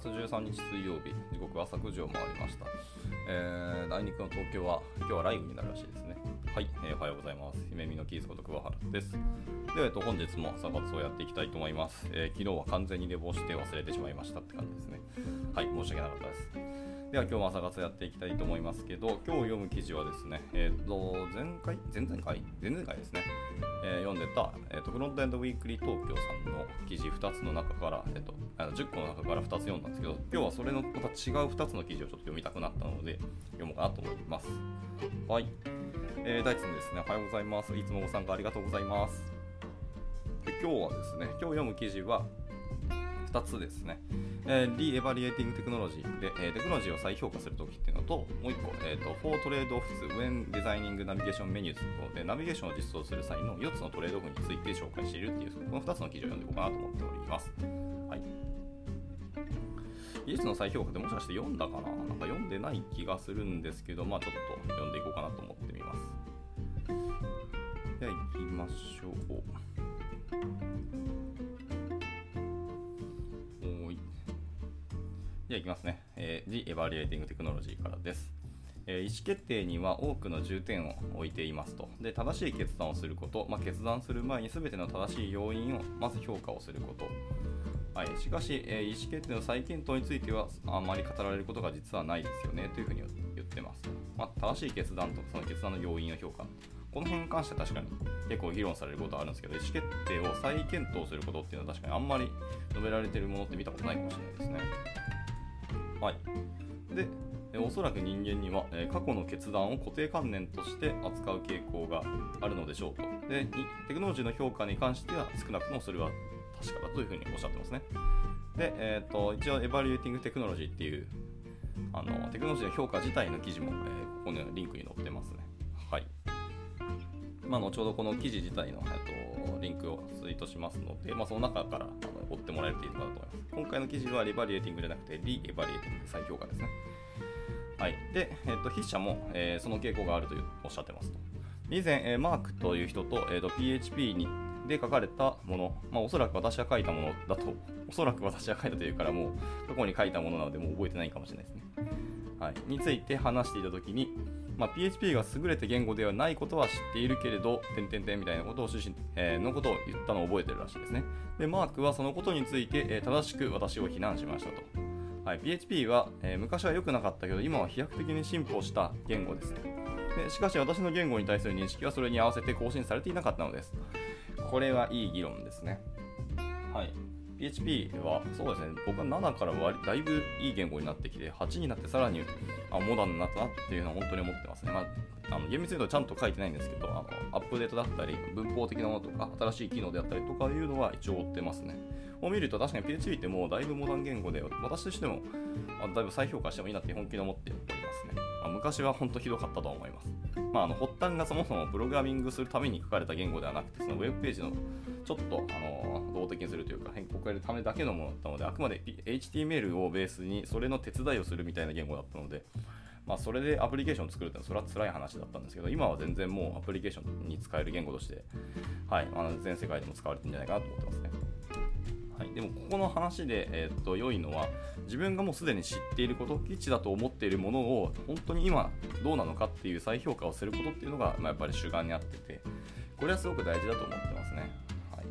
月13日水曜日、時刻は朝9時を回りました。えー、第2区の東京は、今日は雷雨になるらしいですね。はい、えーおはようございます。姫美のキーズこと桑原です。では、えっと、本日も朝活をやっていきたいと思います。えー昨日は完全に寝坊して忘れてしまいましたって感じですね。はい、申し訳なかったです。では今日も朝活やっていきたいと思いますけど、今日読む記事はですね、えっ、と、前回、前々回？前々回ですね、えー読んでた、えっ、と、フロントエンドウィークリー東京さんの記事2つの中から、えっ、と、あの10個の中から2つ読んだんですけど、今日はそれのまた違う2つの記事をちょっと読みたくなったので、読もうかなと思います。はい。えー、大地さんですね、おはようございます。いつもご参加ありがとうございます。で今日はですね、今日読む記事は、2つですね。えー、リエバリエーティングテクノロジーで、えーテクノロジーを再評価するときっていうのと、もう1個、えーと、フォートレードオフィス、ウェンデザイニングナビゲーションメニューズで、ナビゲーションを実装する際の4つのトレードオフについて紹介しているっていう、この2つの記事を読んでいこうかなと思っております。はい。技術の再評価ってもしかして読んだかな？なんか読んでない気がするんですけど、まあちょっと読んでいこうかなと思ってみます。では行きましょう。では行きますね。えー、The Evaluating Technology からです。えー意思決定には多くの重点を置いていますと。で、正しい決断をすること、まあ、決断する前に全ての正しい要因をまず評価をすること。はい、しかし、えー意思決定の再検討についてはあまり語られることが実はないですよねというふうに言ってます。まあ、正しい決断とその決断の要因を評価。この辺に関しては確かに結構議論されることはあるんですけど、意思決定を再検討することっていうのは確かにあんまり述べられているものって見たことないかもしれないですね。はい。で、おそらく人間には、過去の決断を固定観念として扱う傾向があるのでしょうと。で、テクノロジーの評価に関しては少なくともそれは確かだというふうにおっしゃってますね。で、えー、と一応、エバリューティングテクノロジーっていうあのテクノロジーの評価自体の記事も、えーここのリンクに載ってますね。まあ、後ほどこの記事自体の、えっと、リンクをツイートしますので、まあ、その中からあの追ってもらえるといいかなと思います。今回の記事はリバリエーティングじゃなくて、リエバリエーティング再評価ですね。はい。で、えっと、筆者も、えーその傾向があるというおっしゃってますと。以前、えーマークという人と,、えーと PHP にで書かれたもの、まあ、おそらく私が書いたものだと、おそらく私が書いたというから、もう過去に書いたものなので、もう覚えてないかもしれないですね。はい、について話していたときに、まあ、PHP が優れた言語ではないことは知っているけれど、点々点みたいなことを趣旨、えーのことを言ったのを覚えてるらしいですね。で、マークはそのことについて、えー正しく私を非難しましたと。はい、PHP は、えー昔は良くなかったけど、今は飛躍的に進歩した言語ですと。でしかし私の言語に対する認識はそれに合わせて更新されていなかったのです。これはいい議論ですね。はい。PHP はそうですね、僕は7から割だいぶいい言語になってきて、8になってさらにあモダンになったなっていうのは本当に思ってますね。まあ、あの厳密に言うとちゃんと書いてないんですけど、あのアップデートだったり、文法的なものとか、新しい機能であったりとかいうのは一応追ってますね。を見ると確かに PHP ってもうだいぶモダン言語で、私としてもあだいぶ再評価してもいいなって本気で思って。昔は本当ひどかったとは思います。まあ、あの発端がそもそもプログラミングするために書かれた言語ではなくて、そのウェブページのちょっとあの動的にするというか変更を変えるためだけのものだったので、あくまで HTML をベースにそれの手伝いをするみたいな言語だったので、まあ、それでアプリケーションを作るってのはそれは辛い話だったんですけど、今は全然もうアプリケーションに使える言語として、はい、あの全世界でも使われてるんじゃないかなと思ってますね。でもここの話で、えーっと良いのは自分がもうすでに知っていること基地だと思っているものを本当に今どうなのかっていう再評価をすることっていうのが、まあ、やっぱり主眼にあっててこれはすごく大事だと思ってますね。はい、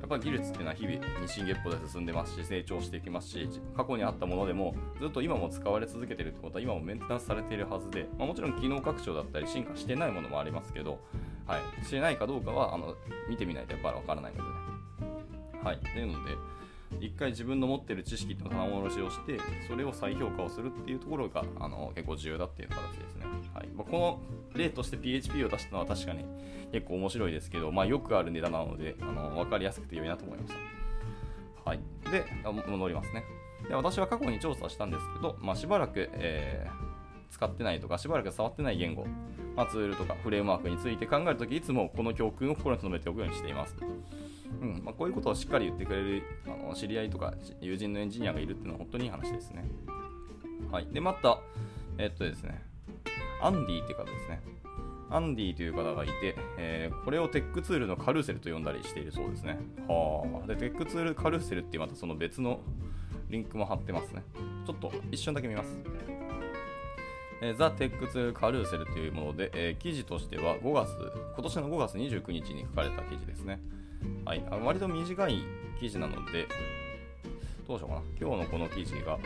やっぱ技術っていうのは日々日進月歩で進んでますし成長していきますし過去にあったものでもずっと今も使われ続けてるってことは今もメンテナンスされているはずで、まあ、もちろん機能拡張だったり進化してないものもありますけど、はい、してないかどうかはあの見てみないとやっぱりわからないのでね。はい。なので、一回自分の持ってる知識と棚卸しをして、それを再評価をするっていうところがあの結構重要だっていう形ですね。はいまあ、この例として PHP を出したのは確かに結構面白いですけど、まあ、よくあるネタなのであの分かりやすくて良いなと思いました。はい。で、戻りますね。で私は過去に調査したんですけど、まあ、しばらく、えー使ってないとか、しばらく触ってない言語、まあ、ツールとかフレームワークについて考えるとき、いつもこの教訓を心に留めておくようにしています。うんまあ、こういうことをしっかり言ってくれるあの知り合いとか友人のエンジニアがいるっていうのは本当にいい話ですね。はい。で、また、えっとですね、アンディって方ですね。アンディという方がいて、えー、これを Tech Tool のカルーセルと呼んだりしているそうですね。はあ。で、 Tech Tool Carousel ってまたその別のリンクも貼ってますね。ちょっと一瞬だけ見ます。えー、 The Tech Tool Carousel というもので、えー、記事としては5月、今年の5月29日に書かれた記事ですね。はい。あ割と短い記事なので、どうしようかな。今日のこの記事が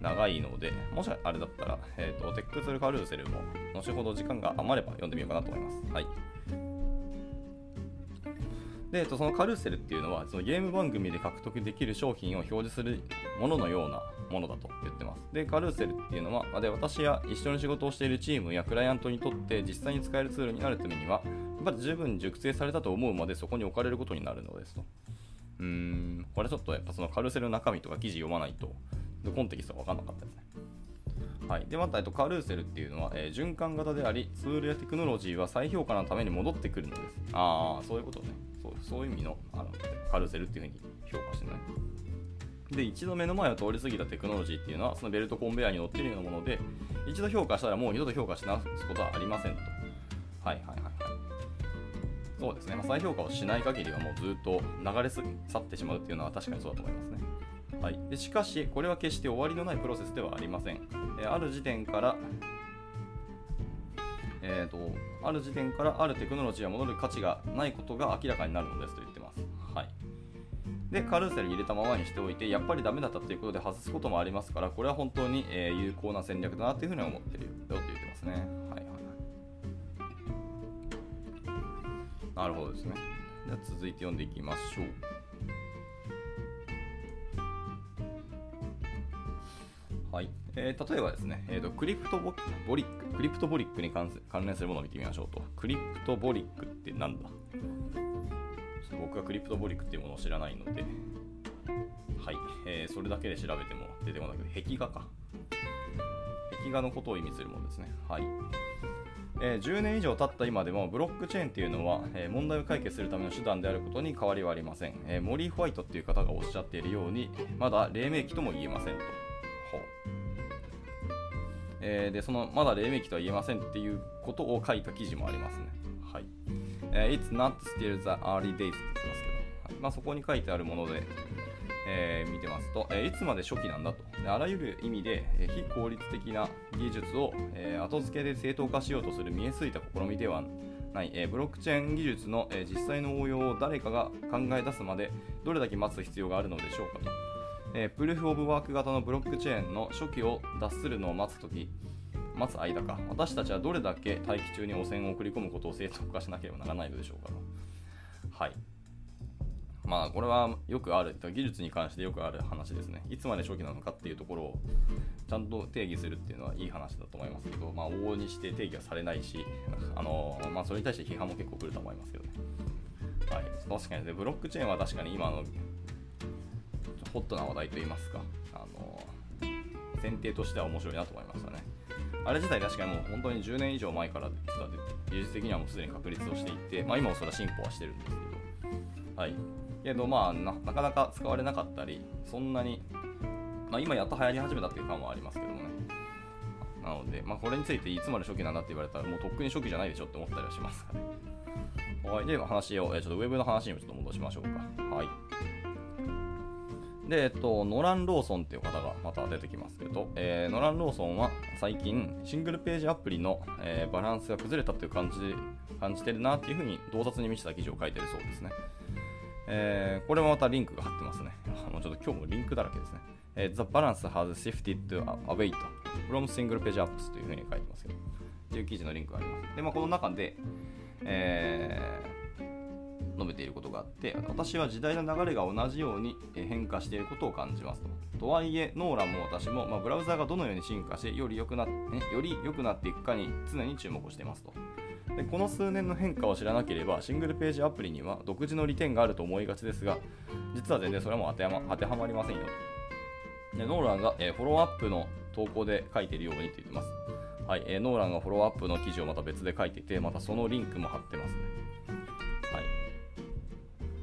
長いので、もしあれだったら、えっ、ー、と、 Tech Tool Carousel も、後ほど時間が余れば読んでみようかなと思います。はい。で、えっと、そのカルーセルっていうのは、そのゲーム番組で獲得できる賞品を表示するもののようなものだと言ってます。で、カルーセルっていうのは、で私や一緒に仕事をしているチームやクライアントにとって実際に使えるツールになるためには、やっぱり十分熟成されたと思うまでそこに置かれることになるのですと。うーん、これちょっとやっぱそのカルセルの中身とか記事読まないとコンテキストが分かんなかったですね。はい、でまた、えっと、カルーセルっていうのは、えー、循環型であり、ツールやテクノロジーは再評価のために戻ってくるのです。ああ、そういうことね。そうそういう意味のあのカルーセルっていうふうに評価してね。で、一度目の前を通り過ぎたテクノロジーっていうのは、そのベルトコンベヤーに乗ってるようなもので、一度評価したらもう二度と評価し直すことはありませんと。はいはいはい。そうですね、まあ、再評価をしない限りはもうずっと流れ去ってしまうっていうのは確かにそうだと思いますね。はい、でしかし、これは決して終わりのないプロセスではありません。えある時点から、えーと、ある時点からあるテクノロジーは戻る価値がないことが明らかになるのですと言ってます。はい、で、カルーセルに入れたままにしておいて、やっぱりダメだったということで外すこともありますから、これは本当に、え有効な戦略だなというふうに思ってるよって言ってますね。はいなるほどですね。では続いて読んでいきましょう。はいえー、例えばですね、えーと、クリプトボリック、クリプトボリックに関連するものを見てみましょうと。クリプトボリックってなんだ？僕はクリプトボリックっていうものを知らないので、はい、えー、それだけで調べても出てこないけど、壁画か。壁画のことを意味するものですね。はい。えー、10年以上経った今でもブロックチェーンっていうのは、えー、問題を解決するための手段であることに変わりはありません、えー、モリー・ホワイトっていう方がおっしゃっているようにまだ黎明期とも言えませんと。えー、でそのまだ黎明期とは言えませんっていうことを書いた記事もありますね。はい。えー、It's not still the early days って言ってますけど、まあ、そこに書いてあるもので、えー、見てますと、え、いつまで初期なんだと。あらゆる意味で、え、非効率的な技術を、え、後付けで正当化しようとする見えすいた試みではない、え、ブロックチェーン技術の、え、実際の応用を誰かが考え出すまでどれだけ待つ必要があるのでしょうかと。え、プルーフ・オブ・ワーク型のブロックチェーンの初期を脱するのを待つとき、待つ間か、私たちはどれだけ大気中に汚染を送り込むことを正当化しなければならないのでしょうかと。はい。まあ、これはよくある、技術に関してよくある話ですね。いつまで初期なのかっていうところをちゃんと定義するっていうのはいい話だと思いますけど、まあ、往々にして定義はされないし、あのまあ、それに対して批判も結構来ると思いますけどね。はい、確かに、ね、ブロックチェーンは確かに今のホットな話題といいますか、あの前提としては面白いなと思いましたね。あれ自体確かにもう本当に10年以上前から技術的にはもうすでに確立をしていて、まあ、今もそれは進歩はしてるんですけど、はい。けどまあな、かなか使われなかったり、そんなに、まあ、今やっと流行り始めたっていう感はありますけどもね。なので、まあ、これについていつまで初期なんだって言われたら、もうとっくに初期じゃないでしょって思ったりはしますかね。はい。で、話を、ちょっとウェブの話にもちょっと戻しましょうか。はい。で、えっと、ノラン・ローソンっていう方がまた出てきますけど、えー、ノラン・ローソンは最近、シングルページアプリの、えー、バランスが崩れたという感じ感じてるなっていうふうに、洞察に満ちた記事を書いてるそうですね。えー、これもまたリンクが貼ってますね。もうちょっと今日もリンクだらけですね。えー、The balance has shifted away from single page apps というふうに書いてますけど、という記事のリンクがあります。で、まあ、この中で、えー述べていることがあって私は時代の流れが同じように変化していることを感じますと。とはいえノーランも私も、まあ、ブラウザーがどのように進化してより良くな,、ね、より良くなっていくかに常に注目をしていますと。でこの数年の変化を知らなければシングルページアプリには独自の利点があると思いがちですが実は全然それも当てはま当てはまりませんよと。でノーランが、えー、フォローアップの投稿で書いているようにと言ってます。はいえー、ノーランがフォローアップの記事をまた別で書いていて、またそのリンクも貼ってますね。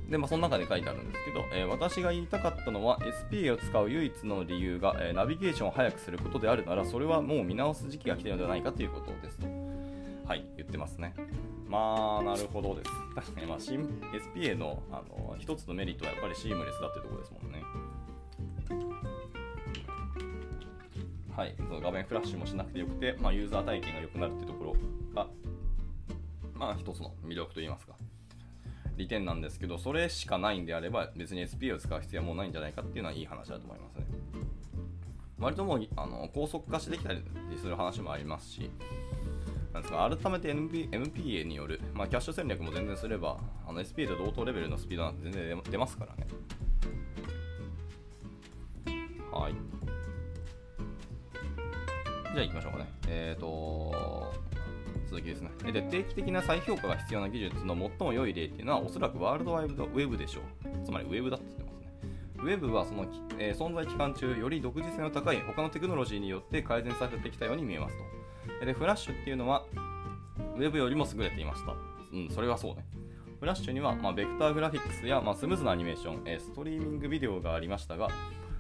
で、まあ、その中で書いてあるんですけど、えー、私が言いたかったのは SPA を使う唯一の理由が、えー、ナビゲーションを早くすることであるなら、それはもう見直す時期が来ているのではないかということですと。はい、言。ってますね。まあ、なるほどです。確かに、まあ、SPA のあの一つのメリットはやっぱりシームレスだっていうところですもんね。はい、その画面フラッシュもしなくてよくて、まあ、ユーザー体験が良くなるっていうところが、まあ、一つの魅力といいますか、利点なんですけど、それしかないんであれば、別に SP を使う必要はもうないんじゃないかっていうのはいい話だと思いますね。割ともうあの高速化してきたりする話もありますし、なんですか改めて MP MPA による、まあ、キャッシュ戦略も全然すれば、あの SP と同等レベルのスピードなんて全然出ますからね。はい。じゃあ行きましょうかね。えっ、ー、と続きですねで。定期的な再評価が必要な技術の最も良い例っていうのは、おそらくワールドワイドウェブでしょう。つまりウェブだって言ってますね。ウェブはその、えー、存在期間中、より独自性の高い他のテクノロジーによって改善されてきたように見えますと。で、フラッシュっていうのは、ウェブよりも優れていました。うん、それはそうね。フラッシュには、まあ、ベクターグラフィックスや、まあ、スムーズなアニメーション、えー、ストリーミングビデオがありましたが、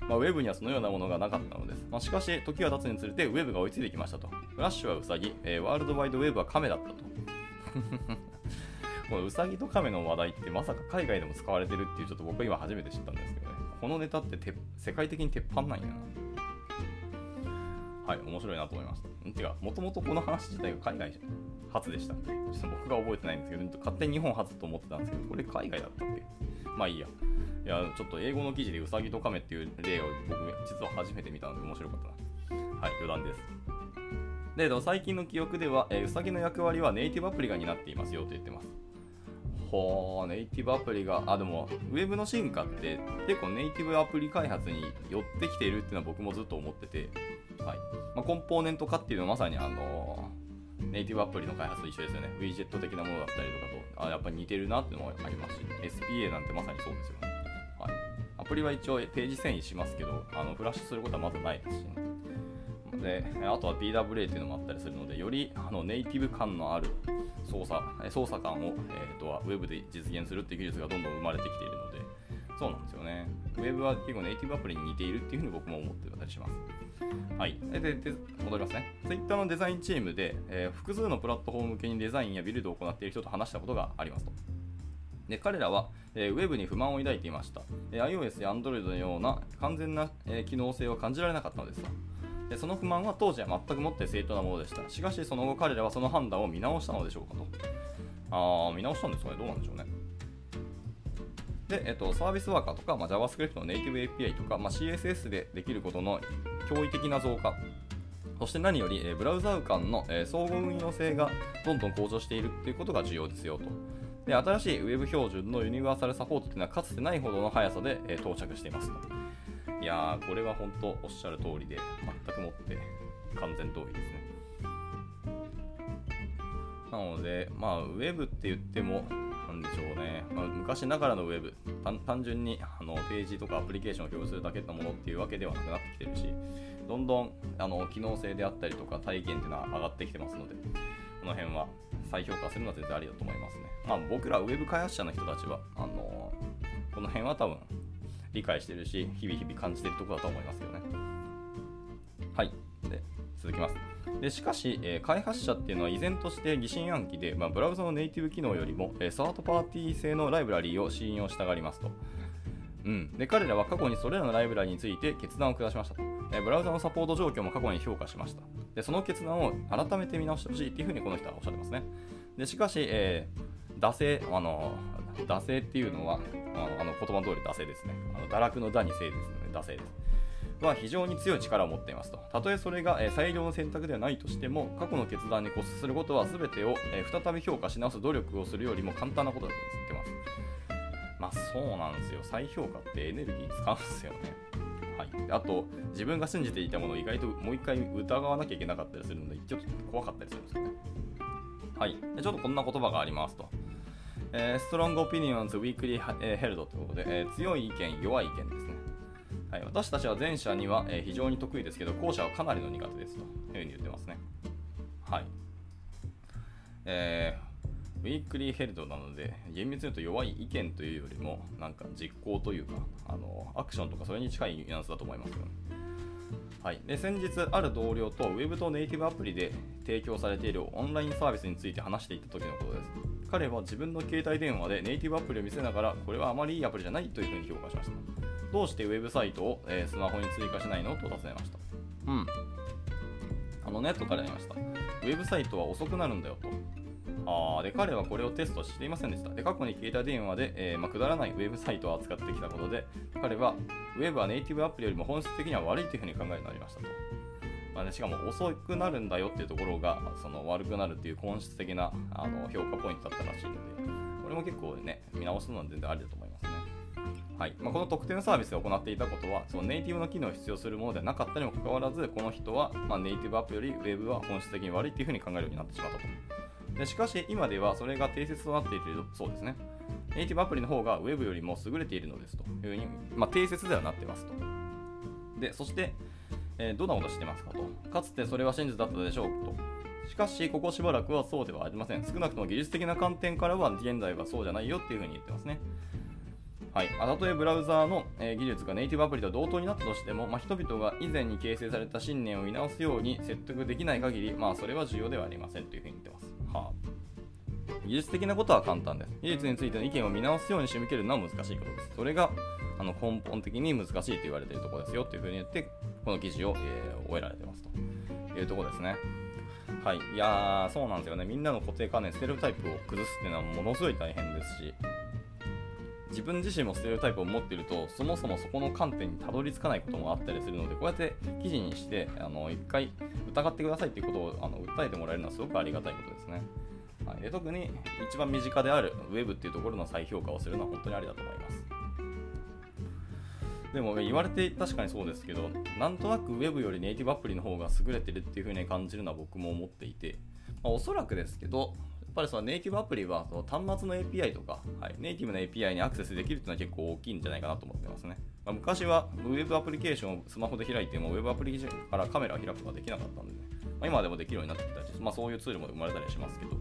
まあ、ウェブにはそのようなものがなかったのです。まあ、しかし、時が経つにつれてウェブが追いついてきましたと。フラッシュはウサギ、えー、ワールドワイドウェブはカメだったと。このウサギとカメの話題ってまさか海外でも使われてるっていうちょっと僕今初めて知ったんですけどね。このネタって世界的に鉄板なんやな。はい、面白いなと思いました。てか、もともとこの話自体が海外初でしたんで、ちょっと僕が覚えてないんですけど、勝手に日本初と思ってたんですけど、これ海外だったっけ？まあいいや。いや、ちょっと英語の記事でウサギとカメっていう例を僕、実は初めて見たので面白かったな。はい、余談です。で、最近の記憶では、えー、ウサギの役割はネイティブアプリが担っていますよと言ってます。ほー、ネイティブアプリが、あ、でも、ウェブの進化って結構ネイティブアプリ開発に寄ってきているっていうのは僕もずっと思ってて、はいまあ、コンポーネント化っていうのはまさにあのネイティブアプリの開発と一緒ですよね。ウィジェット的なものだったりとかと、あやっぱり似てるなっていうのもありますし、SPA なんてまさにそうですよね。はい、アプリは一応ページ遷移しますけど、あのフラッシュすることはまずないですしね。で、あとは PWA っていうのもあったりするので、よりあのネイティブ感のある操作操作感を、えーと、ウェブで実現するっていう技術がどんどん生まれてきているので、そうなんですよね。ウェブは結構ネイティブアプリに似ているっていうふうに僕も思ってたりします。はい。で、で戻りますね。Twitter のデザインチームで、えー、複数のプラットフォーム向けにデザインやビルドを行っている人と話したことがありますと。で彼らは、えー、ウェブに不満を抱いていました、えー、iOS や Android のような完全な、え、機能性を感じられなかったのですでその不満は当時は全くもって正当なものでしたしかしその後彼らはその判断を見直したのでしょうかとああ見直したんですかねどうなんでしょうねで、えっと、サービスワーカーとか、まあ、JavaScript のネイティブ API とか、まあ、CSS でできることの驚異的な増加そして何より、えブラウザー間の、え相互運用性がどんどん向上しているということが重要ですよと。で新しい Web 標準のユニバーサルサポートというのはかつてないほどの速さで、え到着していますと。いやー、これは本当おっしゃる通りで、全くもって完全通りですね。なので、まあ、ウェブって言っても、なんでしょうね、まあ、昔ながらのウェブ、単純にあのページとかアプリケーションを共有するだけのものっていうわけではなくなってきてるし、どんどんあの機能性であったりとか体験っていうのは上がってきてますので、この辺は再評価するのは全然ありだと思いますね。まあ、僕らウェブ開発者の人たちは、あのこの辺は多分理解してるし、日々日々感じてるところだと思いますけどね。はい。で、続きます。でしかし、えー、開発者っていうのは依然として疑心暗鬼で、まあ、ブラウザのネイティブ機能よりも、えー、サードパーティー製のライブラリーを信用したがりますと。うん、で彼らは過去にそれらのライブラリについて決断を下しましたと、え、ブラウザのサポート状況も過去に評価しました。でその決断を改めて見直してほしいっていうふうにこの人はおっしゃってますね。でしかし、えー、惰性あの惰性っていうのはあの言葉の通り惰性ですね。あの堕落の惰に性ですので惰性です。は非常に強い力を持っていますと。たとえそれが、え最良の選択ではないとしても、過去の決断に固執することは全てを、え再び評価し直す努力をするよりも簡単なことだと言ってます。まあそうなんですよ。再評価ってエネルギー使うんですよね。はい、あと、自分が信じていたものを意外ともう一回疑わなきゃいけなかったりするので、ちょっと怖かったりするんですよね。はい。ちょっとこんな言葉がありますと。えー、Strong Opinions Weekly Held ということで、えー、強い意見、弱い意見です。はい、私たちは前者には、え、非常に得意ですけど、後者はかなりの苦手ですというふうに言ってますね。はい。えー、ウィークリーヘルドなので、厳密に言うと弱い意見というよりも、なんか実行というか、あのアクションとかそれに近いニュアンスだと思いますけど、ね、はい、で先日、ある同僚と Web とネイティブアプリで提供されているオンラインサービスについて話していた時のことです。彼は自分の携帯電話でネイティブアプリを見せながら、これはあまりいいアプリじゃないというふうに評価しました。どうしてウェブサイトを、えースマホに追加しないのと尋ねました。うん。あのネットからやりました。ウェブサイトは遅くなるんだよと。あーで彼はこれをテストしていませんでした。で過去に携帯電話で、えーまあ、くだらないウェブサイトを扱ってきたことで、彼はウェブはネイティブアプリよりも本質的には悪いというふうに考えるようになりましたと。まあね、しかも遅くなるんだよっていうところがその悪くなるっていう本質的なあの評価ポイントだったらしいので、これも結構ね、見直すのは全然ありだと思いますね。はいまあ、この特定のサービスで行っていたことは、そのネイティブの機能を必要するものではなかったにもかかわらず、この人は、ま、ネイティブアプリよりウェブは本質的に悪いというふうに考えるようになってしまったと。でしかし、今ではそれが定説となっているそうですね。ネイティブアプリの方がウェブよりも優れているのですというふうに、まあ、定説ではなってますと。で、そして、えーどんなことしてますかと。かつてそれは真実だったでしょうと。しかし、ここしばらくはそうではありません。少なくとも技術的な観点からは現在はそうじゃないよっていうふうに言ってますね。はい、あたとえブラウザーの、えー技術がネイティブアプリと同等になったとしても、まあ、人々が以前に形成された信念を見直すように説得できない限り、まあ、それは重要ではありませんというふうに言ってます。はあ、技術的なことは簡単です。技術についての意見を見直すように仕向けるのは難しいことです。それがあの根本的に難しいと言われているところですよというふうに言って、この記事を、えー終えられてますというところですね。はい、いやー、そうなんですよね。みんなの固定観念、ステレオタイプを崩すっていうのはものすごい大変ですし、自分自身もステレオタイプを持っているとそもそもそこの観点にたどり着かないこともあったりするのでこうやって記事にしてあの一回疑ってくださいということをあの訴えてもらえるのはすごくありがたいことですね、はい、で特に一番身近であるウェブっていうところの再評価をするのは本当にありだと思います。でも言われて確かにそうですけどなんとなくウェブよりネイティブアプリの方が優れてるっていう風に感じるのは僕も思っていて、まあ、おそらくですけどぱりそのネイティブアプリはその端末の API とか、はい、ネイティブな API にアクセスできるっていうのは結構大きいんじゃないかなと思ってますね。まあ、昔はウェブアプリケーションをスマホで開いてもウェブアプリケーションからカメラを開くことができなかったんで、ねまあ、今でもできるようになってきたし、まあ、そういうツールも生まれたりしますけど、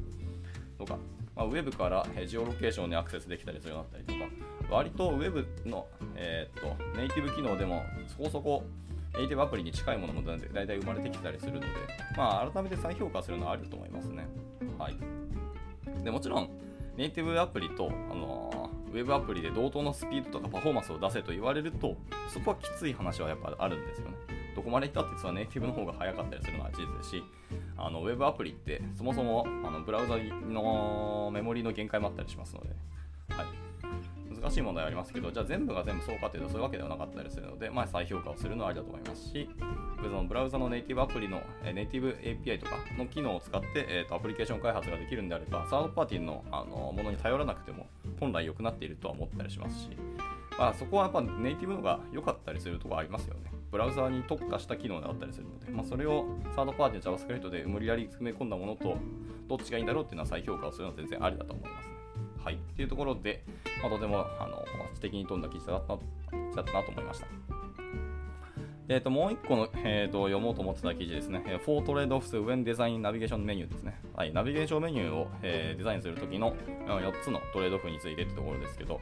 とか、まあ、ウェブからジオロケーションにアクセスできたりするようになったりとか、割とウェブの、えーっとネイティブ機能でもそこそこネイティブアプリに近いものもだいたい生まれてきたりするので、まあ、改めて再評価するのはありだと思いますね。はい。でもちろん、ネイティブアプリと、あのーウェブアプリで同等のスピードとかパフォーマンスを出せと言われると、そこはきつい話はやっぱあるんですよね。どこまで行ったって実はネイティブの方が早かったりするのは事実ですし、あのウェブアプリってそもそもあのブラウザのメモリの限界もあったりしますので、はい、難しい問題ありますけど、じゃあ全部が全部そうかというとそういうわけではなかったりするので、まあ、再評価をするのはありだと思いますし、そのブラウザのネイティブアプリの、ネイティブ API とかの機能を使って、えーとアプリケーション開発ができるんであれば、サードパーティーのあのものに頼らなくても本来良くなっているとは思ったりしますし、まあ、そこはやっぱネイティブのが良かったりするところありますよね。ブラウザに特化した機能であったりするので、まあ、それをサードパーティーの JavaScript で無理やり詰め込んだものとどっちがいいんだろうっていうのは再評価をするのは全然ありだと思います。はい。っていうところで、まあ、とてもあの知的に富んだ記事だっただったなと思いました。えー、ともう一個の、えー、と読もうと思ってた記事ですね。えー Four Trade-offs When Design Navigation Menu ですね。はい、ナビゲーションメニューを、えーデザインするときの4つのトレードオフについてってところですけど、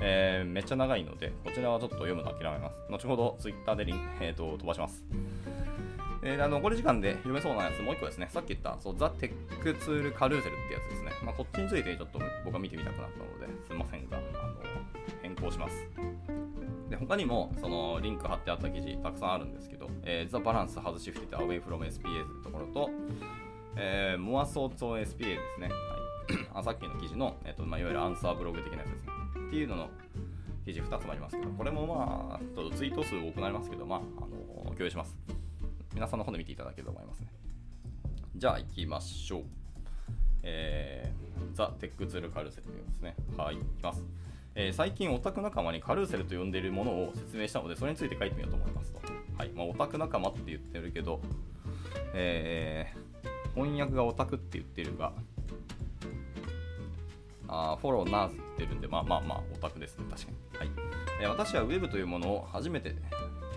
えーめっちゃ長いので、こちらはちょっと読むの諦めます。後ほど Twitter でリン、えー、と飛ばします。えー、あの残り時間で読めそうなやつもう一個ですね。さっき言ったそう The Tech Tool Carousel ってやつですね。まあ、こっちについてちょっと僕は見てみたくなったので、すいませんが、あの変更します。で他にもそのリンク貼ってあった記事たくさんあるんですけど、えー、The Balance Has Shifted Away from SPA というところと、えー、More Thoughts on SPA ですね。はい、あさっきの記事の、えーとまあ、いわゆるアンサーブログ的なやつですね。っていうのの記事2つもありますけど、これもまあ、ちょっとツイート数多くなりますけど、まあ、あの共有します。皆さんの方で見ていただければと思いますね。じゃあ行きましょう。えー、 The Tech Tool Carousel ですね。はい、いきます。えー最近オタク仲間にカルーセルと呼んでいるものを説明したので、それについて書いてみようと思いますと。はい、まあ、オタク仲間って言ってるけど、えー翻訳がオタクって言ってるが、あ fellow nerds って言ってるんで、まあまあまあ、オタクですね、確かに。はいえー私は Web というものを初めて、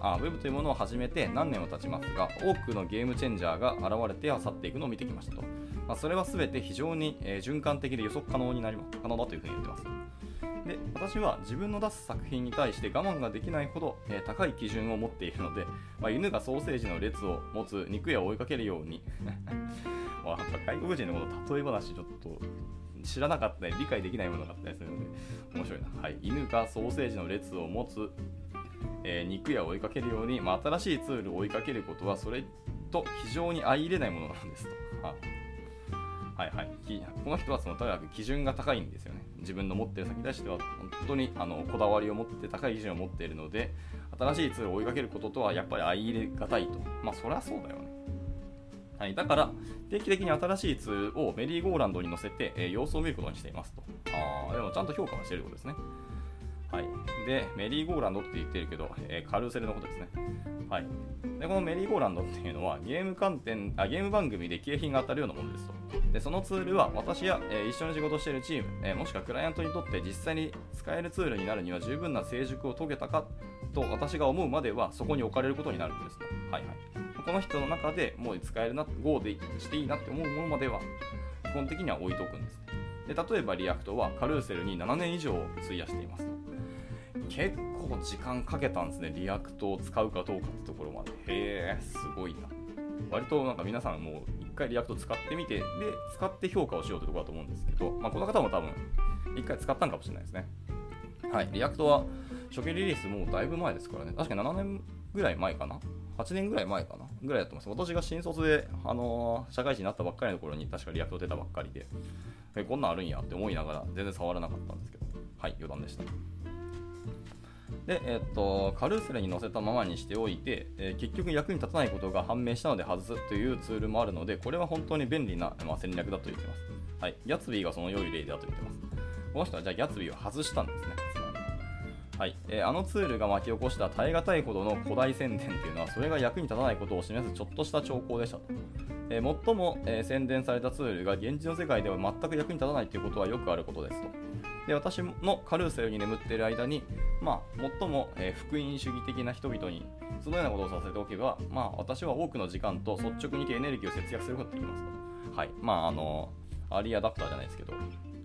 あ Web というものを始めて何年も経ちますが、多くのゲームチェンジャーが現れて去っていくのを見てきましたと。まあ、それは全て非常に、えー循環的で予測可能になりま可能だというふうに言ってます。で私は自分の出す作品に対して我慢ができないほど、えー、高い基準を持っているので、まあ、犬がソーセージの列を持つ肉屋を追いかけるように まあ、外国人のこの例え話ちょっと知らなかったり理解できないものがあったりするので面白いな、はい、犬がソーセージの列を持つ、えー、肉屋を追いかけるように、まあ、新しいツールを追いかけることはそれと非常に相入れないものなんですと。はいはい、この人はそのとにかく基準が高いんですよね。自分の持ってる先に対しては本当にあのこだわりを持って高い基準を持っているので新しいツールを追いかけることとはやっぱり相入れがたいと。まあそりゃそうだよね。はい、だから定期的に新しいツールをメリーゴーランドに乗せて、えー、様子を見ることにしていますと。ああ、でもちゃんと評価はしていることですね。はい、で、メリーゴーランドって言ってるけど、えー、カルーセルのことですね。はい、でこのメリーゴーランドっていうのはゲーム観点あゲーム番組で景品が当たるようなものですと。でそのツールは私や、えー、一緒に仕事しているチーム、えー、もしくはクライアントにとって実際に使えるツールになるには十分な成熟を遂げたかと私が思うまではそこに置かれることになるんですと。はいはい、この人の中でもう使えるな、Go でしていいなって思うものまでは基本的には置いとくんです。で例えば React はカルーセルに7年以上費やしていますと。結構時間かけたんですね、 React を使うかどうかってところまで。へえ、すごいな。割となんか皆さんもう一回 React 使ってみて、で、使って評価をしようというところだと思うんですけど、まあ、この方も多分一回使ったんかもしれないですね。はい、 React は初期リリースもうだいぶ前ですからね、確かに7年ぐらい前かな？8年ぐらい前かな？ぐらいだと思います。私が新卒で、あのー、社会人になったばっかりの頃に確か React 出たばっかりで、えこんなんあるんやって思いながら全然触らなかったんですけど、はい、余談でした。で、えっと、カルーセルに載せたままにしておいて、えー、結局役に立たないことが判明したので外すというツールもあるので、これは本当に便利な、まあ、戦略だと言ってます。はい。ギャツビーがその良い例だと言ってます。この人はじゃあギャツビーを外したんですね。はい、えー、あのツールが巻き起こした耐え難いほどの古代宣伝というのはそれが役に立たないことを示すちょっとした兆候でしたと、えー、最も、え、宣伝されたツールが現実の世界では全く役に立たないということはよくあることですとで私のカルーセルに眠っている間に、まあ、最も、えー、福音主義的な人々にそのようなことをさせておけば、まあ、私は多くの時間と率直にエネルギーを節約することができますと。はい。まあ、あの、アリーアダプターじゃないですけど、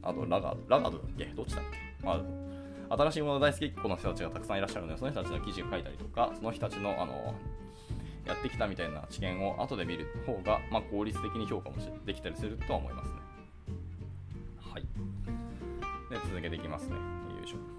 あと、ラガド、ラガドだっけ？どっちだっけ？まあ、新しいもの大好きっ子の人たちがたくさんいらっしゃるので、その人たちの記事を書いたりとか、その人たちの、あの、やってきたみたいな知見を後で見る方が、まあ、効率的に評価もできたりするとは思いますね。はいで続けていきますね。よいしょ。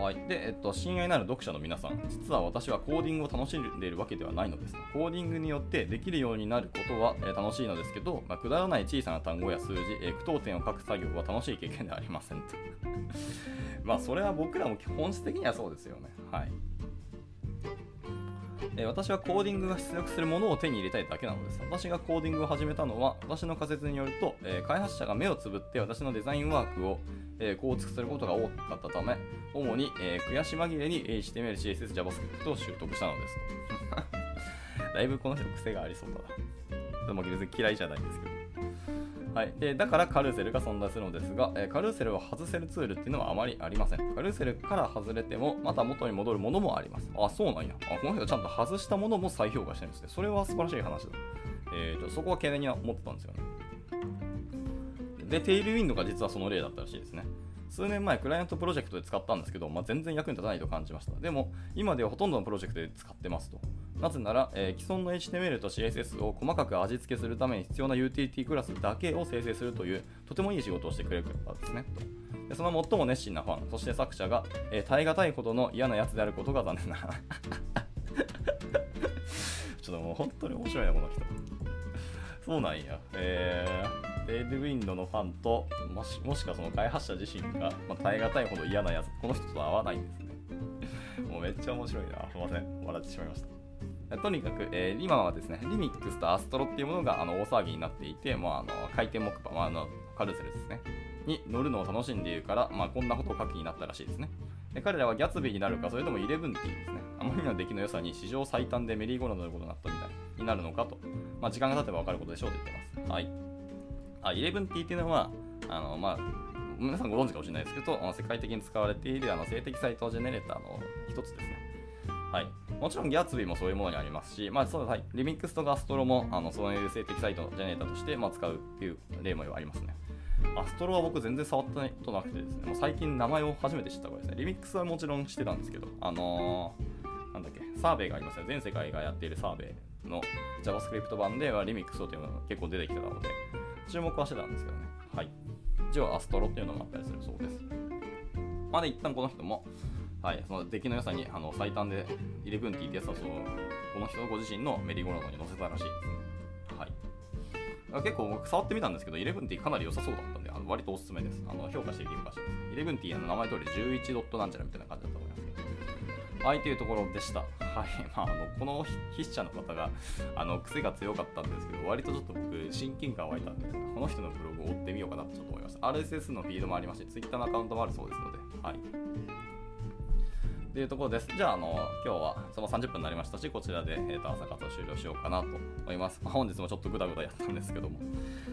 はい。で、えっと、親愛なる読者の皆さん、実は私はコーディングを楽しんでいるわけではないのです。コーディングによってできるようになることは、えー、楽しいのですけど、まあ、くだらない小さな単語や数字、えー、句読点を書く作業は楽しい経験ではありませんと。まあ、それは僕らも本質的にはそうですよね。はい。え私はコーディングが出力するものを手に入れたいだけなのです。私がコーディングを始めたのは、私の仮説によると、え、開発者が目をつぶって私のデザインワークを、えー、構築することが多かったため、主に、え、悔し紛れに HTML、CSS、JavaScript を習得したのですと。だいぶこの人癖がありそうだな。でも別に嫌いじゃないんですけど。はい、でだからカルーセルが存在するのですが、え、カルーセルを外せるツールっていうのはあまりありません。カルーセルから外れても、また元に戻るものもあります。あ、そうなんや。あこの人ちゃんと外したものも再評価してるんですね。それは素晴らしい話だ。えーと、そこは懸念には思ってたんですよね。で、テイルウィンドが実はその例だったらしいですね。数年前、クライアントプロジェクトで使ったんですけど、まあ、全然役に立たないと感じました。でも、今ではほとんどのプロジェクトで使ってますと。なぜなら、えー、既存の HTML と CSS を細かく味付けするために必要なユーティリティクラスだけを生成するという、とてもいい仕事をしてくれるからですねと。でその最も熱心なファン、そして作者が、えー、耐え難いほどの嫌なやつであることが残念な。ちょっともう本当に面白いな、この人。そうなんや。えー、デイルウィンドのファンと、もしもしかその開発者自身が、まあ、耐え難いほど嫌なやつ、この人と合わないんですね。もうめっちゃ面白いな。すいません。笑ってしまいました。とにかく、えー、今はですね、リミックスとアストロっていうものがあの大騒ぎになっていて、まあ、あの回転木馬、まあ、あのカルセルですね、に乗るのを楽しんでいるから、まあ、こんなことを書きになったらしいですね。で彼らはギャツビーになるか、それともイレブンティーですね。あまりの出来の良さに史上最短でメリーゴーランドのことになったみたいになるのかと、まあ、時間が経てば分かることでしょうと言ってます。はい。あ、イレブンティーっていうのは、あの、まあ、皆さんご存知かもしれないですけど、世界的に使われているあの静的サイトジェネレーターの一つですね。はい。もちろんギャツビーもそういうものにありますし、まあそうはい、リミックスとガストロもあのそういう性的サイトジェネレーターとして、まあ、使うっていう例もありますね。アストロは僕全然触ったことなくてですね、もう最近名前を初めて知ったぐらいですね。リミックスはもちろん知ってたんですけど、あのー、なんだっけ、サーベイがありますよ。全世界がやっているサーベイの JavaScript 版ではリミックスをというのが結構出てきてたので、注目はしてたんですけどね。はい。一応アストロっていうのがあったりするそうです。まあで、一旦この人も、はい、その出来の良さにあの最短で 11T ってやつはそのこの人ご自身のメリーゴーランドに載せたらしいですね。はい、結構僕触ってみたんですけど 11T かなり良さそうだったんであの割とおすすめです。あの評価していきましょう。11T の名前通り11ドットなんちゃらみたいな感じだと思いま。はい、というところでした。はい。まあ、あのこの筆者の方があの癖が強かったんですけど、割とちょっと僕、親近感湧いたんで、この人のブログを追ってみようかなとちょっと思いました。RSS のフィードもありますし、Twitter のアカウントもあるそうですので、はい。というところです。じゃあ、あの、今日はその30分になりましたし、こちらで、えー、と朝活を終了しようかなと思います。まあ、本日もちょっとグダグダやったんですけども、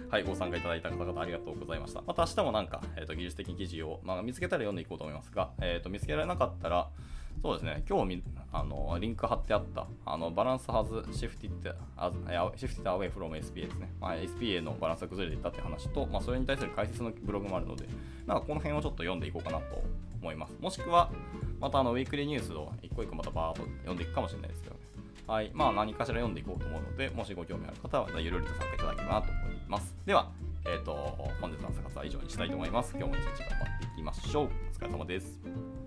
はい、ご参加いただいた方々ありがとうございました。また明日もなんか、えー、と技術的記事を、まあ、見つけたら読んでいこうと思いますが、えー、と見つけられなかったら、そうですね、今日あのリンク貼ってあったあのバランスはずシフティッシフティアウェイフロム SPA ですね、まあ、SPA のバランスが崩れていったって話と、まあ、それに対する解説のブログもあるので、なんかこの辺をちょっと読んでいこうかなと思います。もしくは、またあのウィークリーニュースを一個一個またバーっと読んでいくかもしれないですけどね。はい。まあ何かしら読んでいこうと思うので、もしご興味ある方はゆるりと参加いただければなと思います。では、えっ、ー、と、本日の朝活は以上にしたいと思います。今日も一日頑張っていきましょう。お疲れ様です。